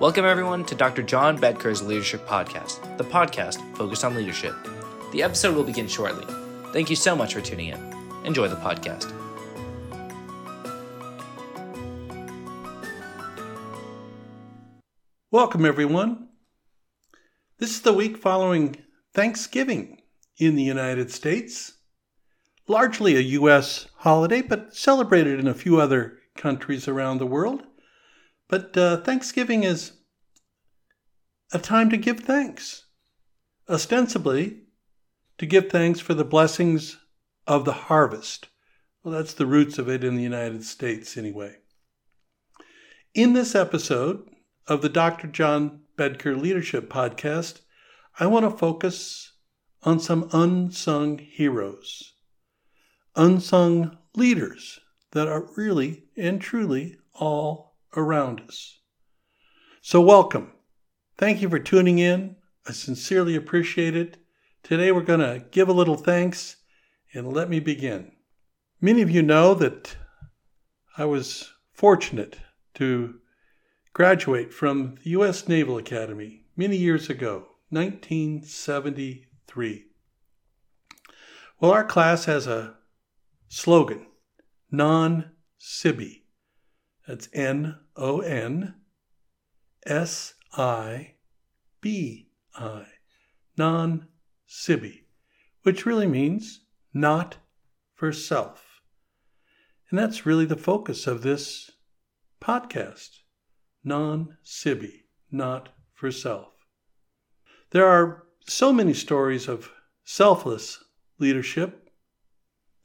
Welcome, everyone, to Dr. John Bedker's Leadership Podcast, the podcast focused on leadership. The episode will begin shortly. Thank you so much for tuning in. Enjoy the podcast. Welcome, everyone. This is the week following Thanksgiving in the United States. Largely a U.S. holiday, but celebrated in a few other countries around the world. But uh, Thanksgiving is a time to give thanks, ostensibly to give thanks for the blessings of the harvest. Well, that's the roots of it in the United States, anyway. In this episode of the Dr. John Bedker Leadership Podcast, I want to focus on some unsung heroes, unsung leaders that are really and truly all around us. So, welcome. Thank you for tuning in. I sincerely appreciate it. Today, we're going to give a little thanks and let me begin. Many of you know that I was fortunate to graduate from the U.S. Naval Academy many years ago, 1973. Well, our class has a slogan non sibi. That's N O N S I B I, non sibi, which really means not for self. And that's really the focus of this podcast non sibi, not for self. There are so many stories of selfless leadership,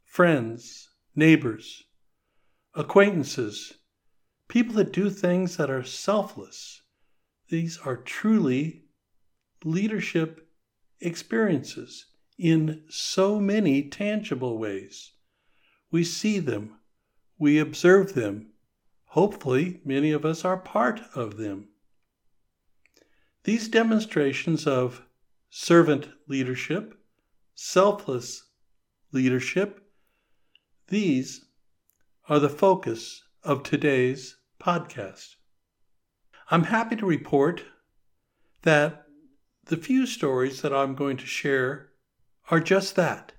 friends, neighbors, acquaintances, people that do things that are selfless. These are truly leadership experiences in so many tangible ways. We see them, we observe them. Hopefully, many of us are part of them. These demonstrations of servant leadership, selfless leadership, these are the focus of today's podcast. I'm happy to report that the few stories that I'm going to share are just that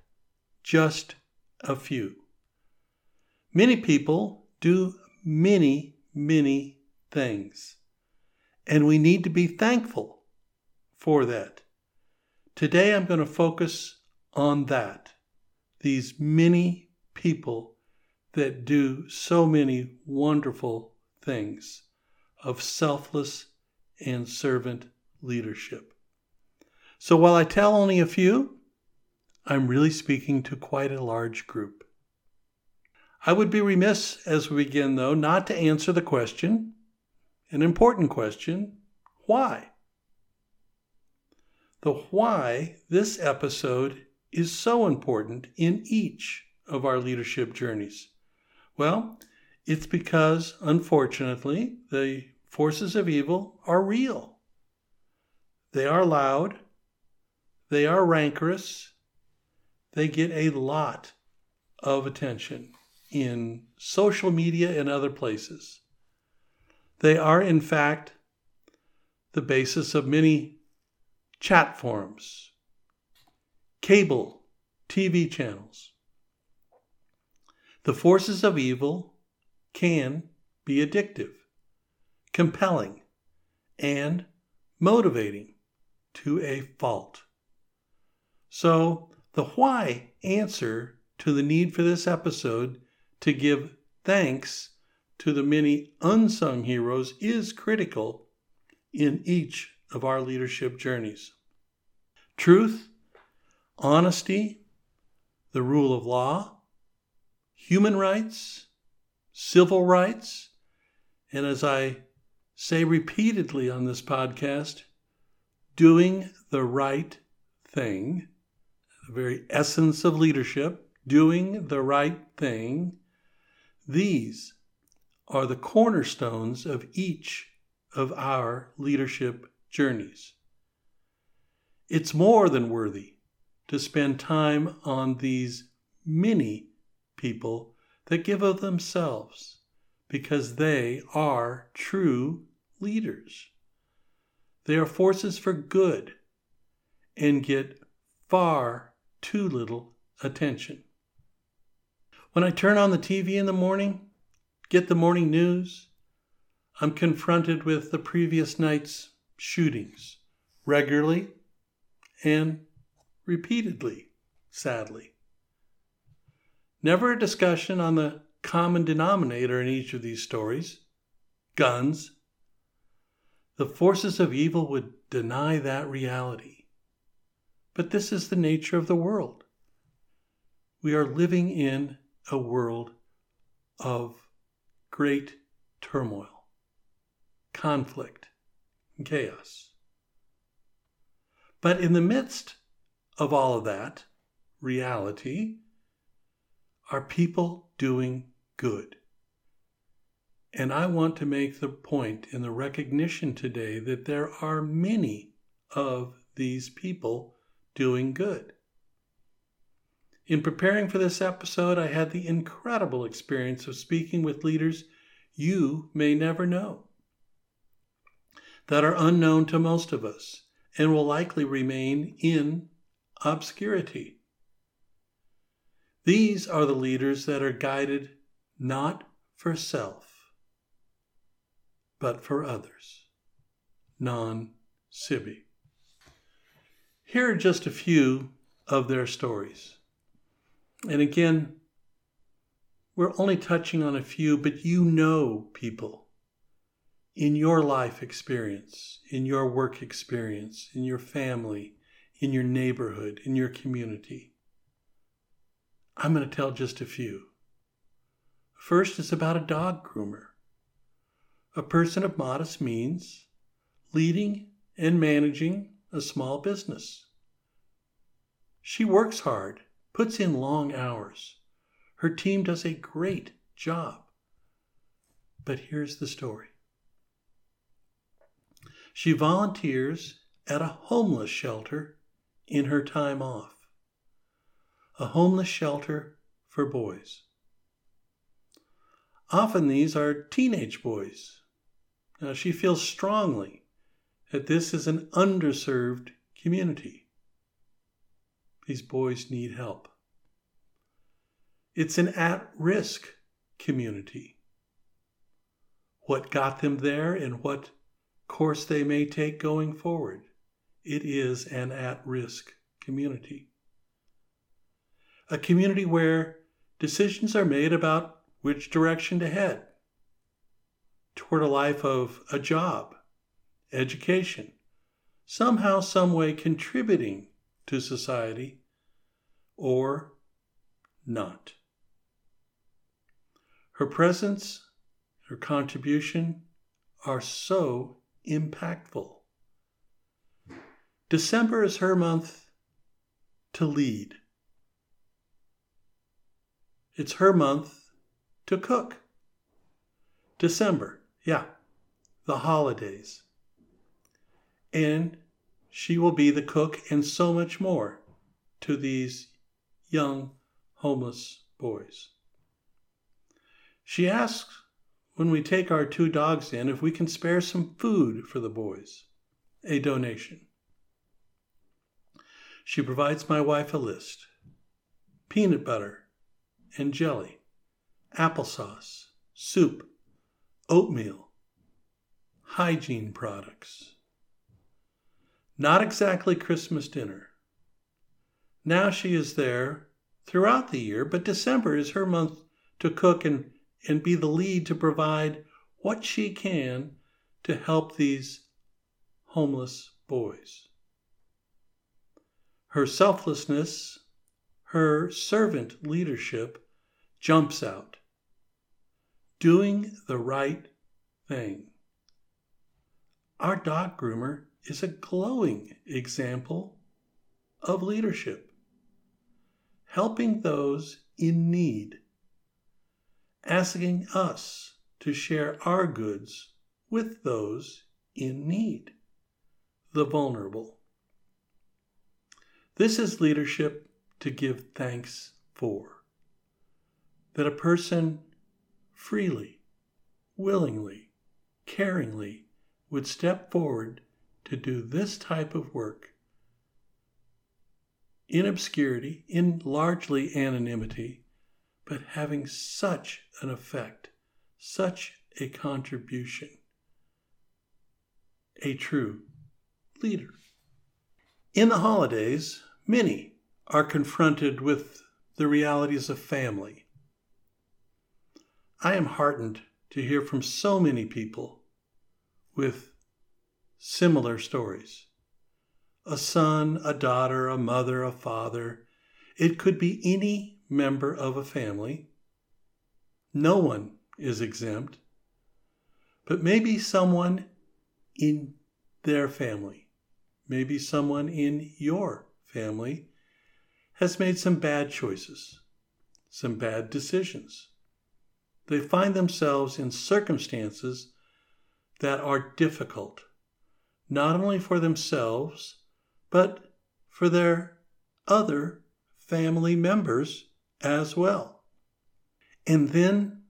just a few. Many people do many, many things, and we need to be thankful for that. Today I'm going to focus on that. These many people that do so many wonderful things of selfless and servant leadership. So while I tell only a few, I'm really speaking to quite a large group. I would be remiss as we begin, though, not to answer the question, an important question why? The why this episode is so important in each of our leadership journeys. Well, it's because, unfortunately, the forces of evil are real. They are loud, they are rancorous, they get a lot of attention in social media and other places. They are, in fact, the basis of many chat forums, cable TV channels, the forces of evil can be addictive, compelling, and motivating to a fault. So, the why answer to the need for this episode to give thanks to the many unsung heroes is critical in each of our leadership journeys. Truth, honesty, the rule of law, human rights, civil rights, and as I say repeatedly on this podcast, doing the right thing, the very essence of leadership, doing the right thing, these are the cornerstones of each of our leadership journeys. It's more than worthy to spend time on these many people that give of themselves because they are true leaders. They are forces for good and get far too little attention. When I turn on the TV in the morning, get the morning news, I'm confronted with the previous night's shootings regularly and repeatedly, sadly. Never a discussion on the common denominator in each of these stories guns. The forces of evil would deny that reality. But this is the nature of the world. We are living in a world of great turmoil, conflict, chaos. But in the midst of all of that reality are people doing good. And I want to make the point in the recognition today that there are many of these people doing good. In preparing for this episode, I had the incredible experience of speaking with leaders you may never know, that are unknown to most of us and will likely remain in obscurity. These are the leaders that are guided not for self, but for others. Non Sibi. Here are just a few of their stories. And again, we're only touching on a few, but you know people in your life experience, in your work experience, in your family, in your neighborhood, in your community. I'm going to tell just a few. First is about a dog groomer, a person of modest means, leading and managing a small business. She works hard puts in long hours. Her team does a great job. But here's the story she volunteers at a homeless shelter in her time off, a homeless shelter for boys. Often these are teenage boys. Now, she feels strongly that this is an underserved community. These boys need help. It's an at risk community. What got them there and what course they may take going forward, it is an at risk community. A community where decisions are made about which direction to head toward a life of a job, education, somehow, some way contributing to society or not. Her presence, her contribution are so impactful. December is her month to lead. It's her month to cook. December, yeah, the holidays. And she will be the cook and so much more to these young homeless boys. She asks when we take our two dogs in if we can spare some food for the boys, a donation. She provides my wife a list peanut butter and jelly, applesauce, soup, oatmeal, hygiene products. Not exactly Christmas dinner. Now she is there throughout the year, but December is her month to cook and, and be the lead to provide what she can to help these homeless boys. Her selflessness, her servant leadership jumps out. Doing the right thing. Our dog groomer is a glowing example of leadership helping those in need, asking us to share our goods with those in need, the vulnerable. This is leadership to give thanks for. That a person freely, willingly, caringly would step forward to do this type of work in obscurity, in largely anonymity, but having such an effect, such a contribution. A true leader. In the holidays, many are confronted with the realities of family. I am heartened to hear from so many people with similar stories a son, a daughter, a mother, a father. It could be any member of a family. No one is exempt, but maybe someone in their family, maybe someone in your family has made some bad choices, some bad decisions. They find themselves in circumstances that are difficult, not only for themselves, but for their other family members as well. And then,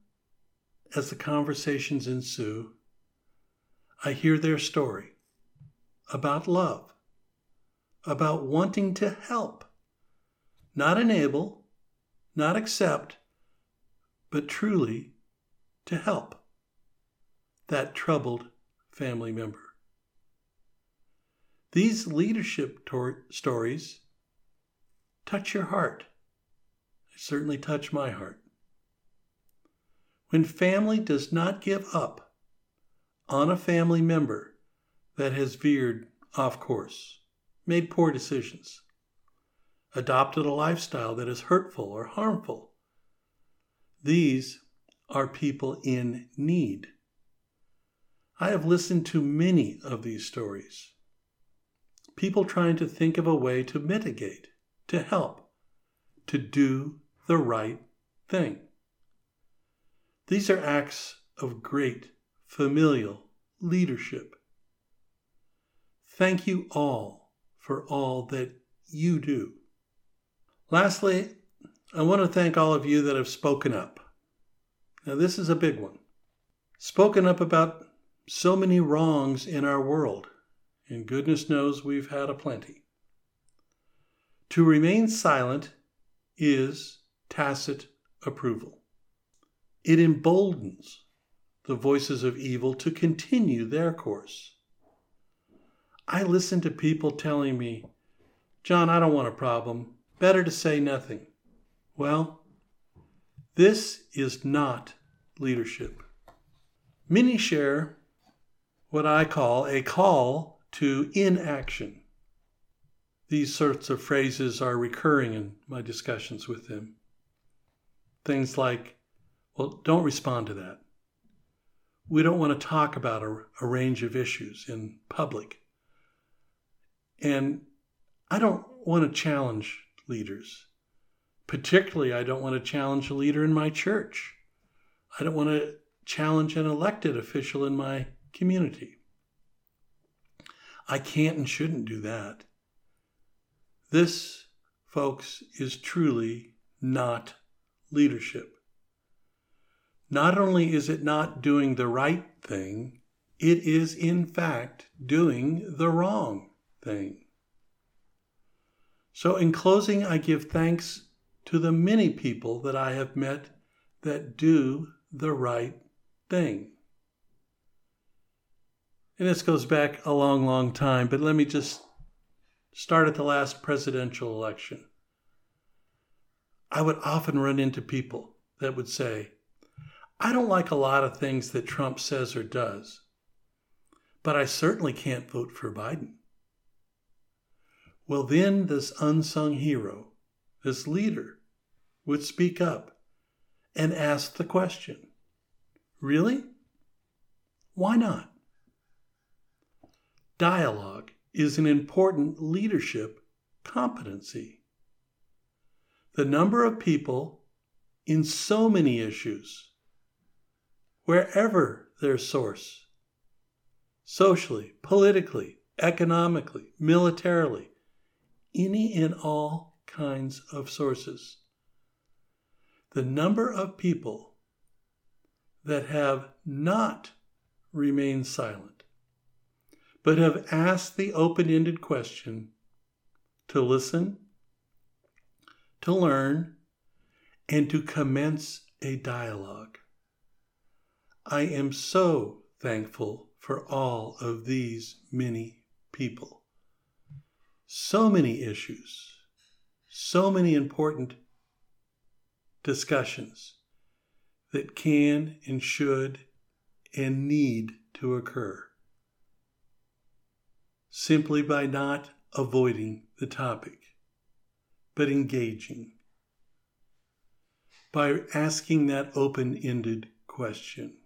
as the conversations ensue, I hear their story about love, about wanting to help, not enable, not accept, but truly to help that troubled family member. These leadership tor- stories touch your heart. They certainly touch my heart. When family does not give up on a family member that has veered off course, made poor decisions, adopted a lifestyle that is hurtful or harmful, these are people in need. I have listened to many of these stories people trying to think of a way to mitigate, to help, to do the right thing. These are acts of great familial leadership. Thank you all for all that you do. Lastly, I want to thank all of you that have spoken up. Now, this is a big one. Spoken up about so many wrongs in our world and goodness knows we've had a plenty. To remain silent is tacit approval. It emboldens the voices of evil to continue their course. I listen to people telling me, John, I don't want a problem. Better to say nothing. Well, this is not leadership. Many share what I call a call to inaction. These sorts of phrases are recurring in my discussions with them. Things like, well, don't respond to that. We don't want to talk about a, a range of issues in public. And I don't want to challenge leaders. Particularly, I don't want to challenge a leader in my church. I don't want to challenge an elected official in my community. I can't and shouldn't do that. This, folks, is truly not leadership. Not only is it not doing the right thing, it is in fact doing the wrong thing. So, in closing, I give thanks to the many people that I have met that do the right thing. And this goes back a long, long time, but let me just start at the last presidential election. I would often run into people that would say, I don't like a lot of things that Trump says or does, but I certainly can't vote for Biden. Well, then this unsung hero, this leader, would speak up and ask the question Really? Why not? Dialogue is an important leadership competency. The number of people in so many issues, wherever their source, socially, politically, economically, militarily, any and all kinds of sources. The number of people that have not remained silent but have asked the open ended question to listen, to learn, and to commence a dialogue. I am so thankful for all of these many people. So many issues, so many important discussions that can and should and need to occur simply by not avoiding the topic, but engaging, by asking that open ended question,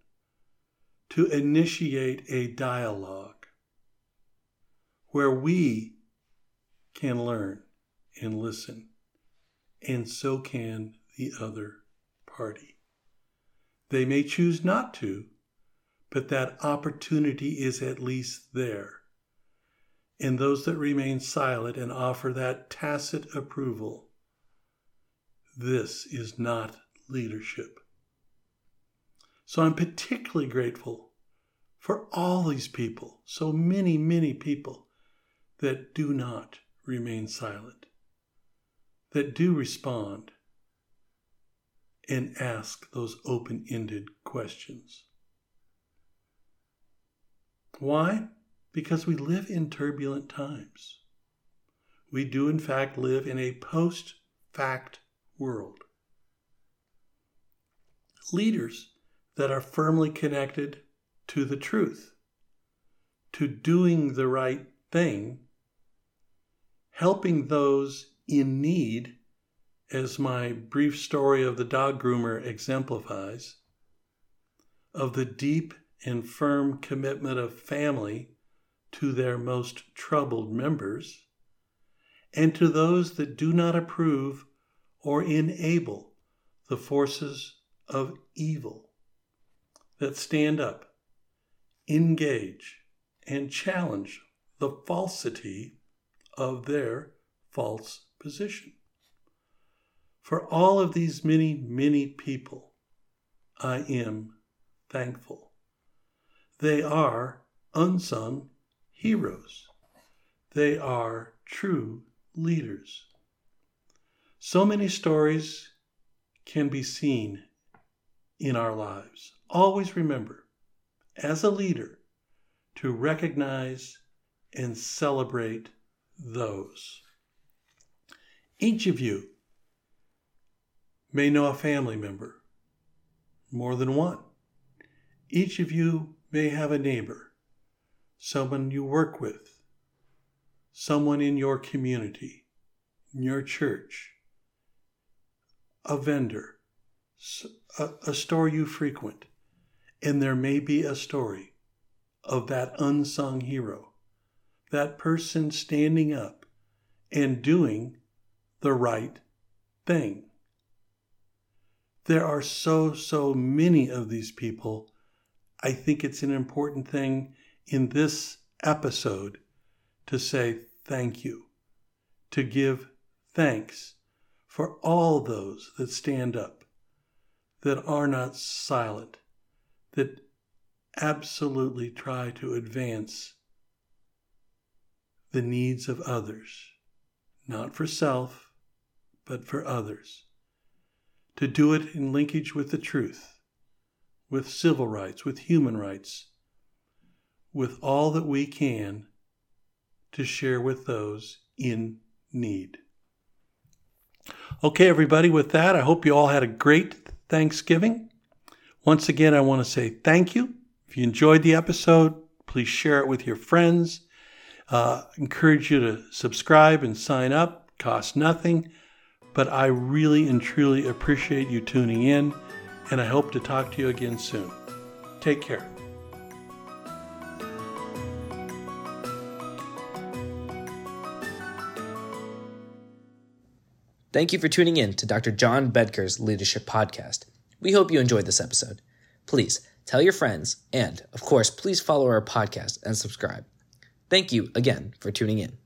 to initiate a dialogue where we can learn and listen, and so can the other party. They may choose not to, but that opportunity is at least there and those that remain silent and offer that tacit approval. This is not leadership. So I'm particularly grateful for all these people, so many, many people that do not remain silent, that do respond and ask those open ended questions. Why? because we live in turbulent times. We do, in fact, live in a post fact world. Leaders that are firmly connected to the truth, to doing the right thing, helping those in need, as my brief story of the dog groomer exemplifies, of the deep and firm commitment of family to their most troubled members, and to those that do not approve or enable the forces of evil that stand up, engage, and challenge the falsity of their false position. For all of these many, many people, I am thankful. They are unsung heroes. They are true leaders. So many stories can be seen in our lives. Always remember, as a leader, to recognize and celebrate those. Each of you may know a family member, more than one. Each of you may have a neighbor someone you work with, someone in your community, in your church, a vendor, a, a store you frequent, and there may be a story of that unsung hero, that person standing up and doing the right thing. There are so, so many of these people. I think it's an important thing in this episode to say thank you, to give thanks for all those that stand up, that are not silent, that absolutely try to advance the needs of others, not for self, but for others. To do it in linkage with the truth, with civil rights, with human rights, with all that we can to share with those in need. Okay, everybody, with that, I hope you all had a great Thanksgiving. Once again, I want to say thank you. If you enjoyed the episode, please share it with your friends. Uh, encourage you to subscribe and sign up. Cost nothing, but I really and truly appreciate you tuning in, and I hope to talk to you again soon. Take care. Thank you for tuning in to Dr. John Bedker's Leadership Podcast. We hope you enjoyed this episode. Please tell your friends, and of course, please follow our podcast and subscribe. Thank you again for tuning in.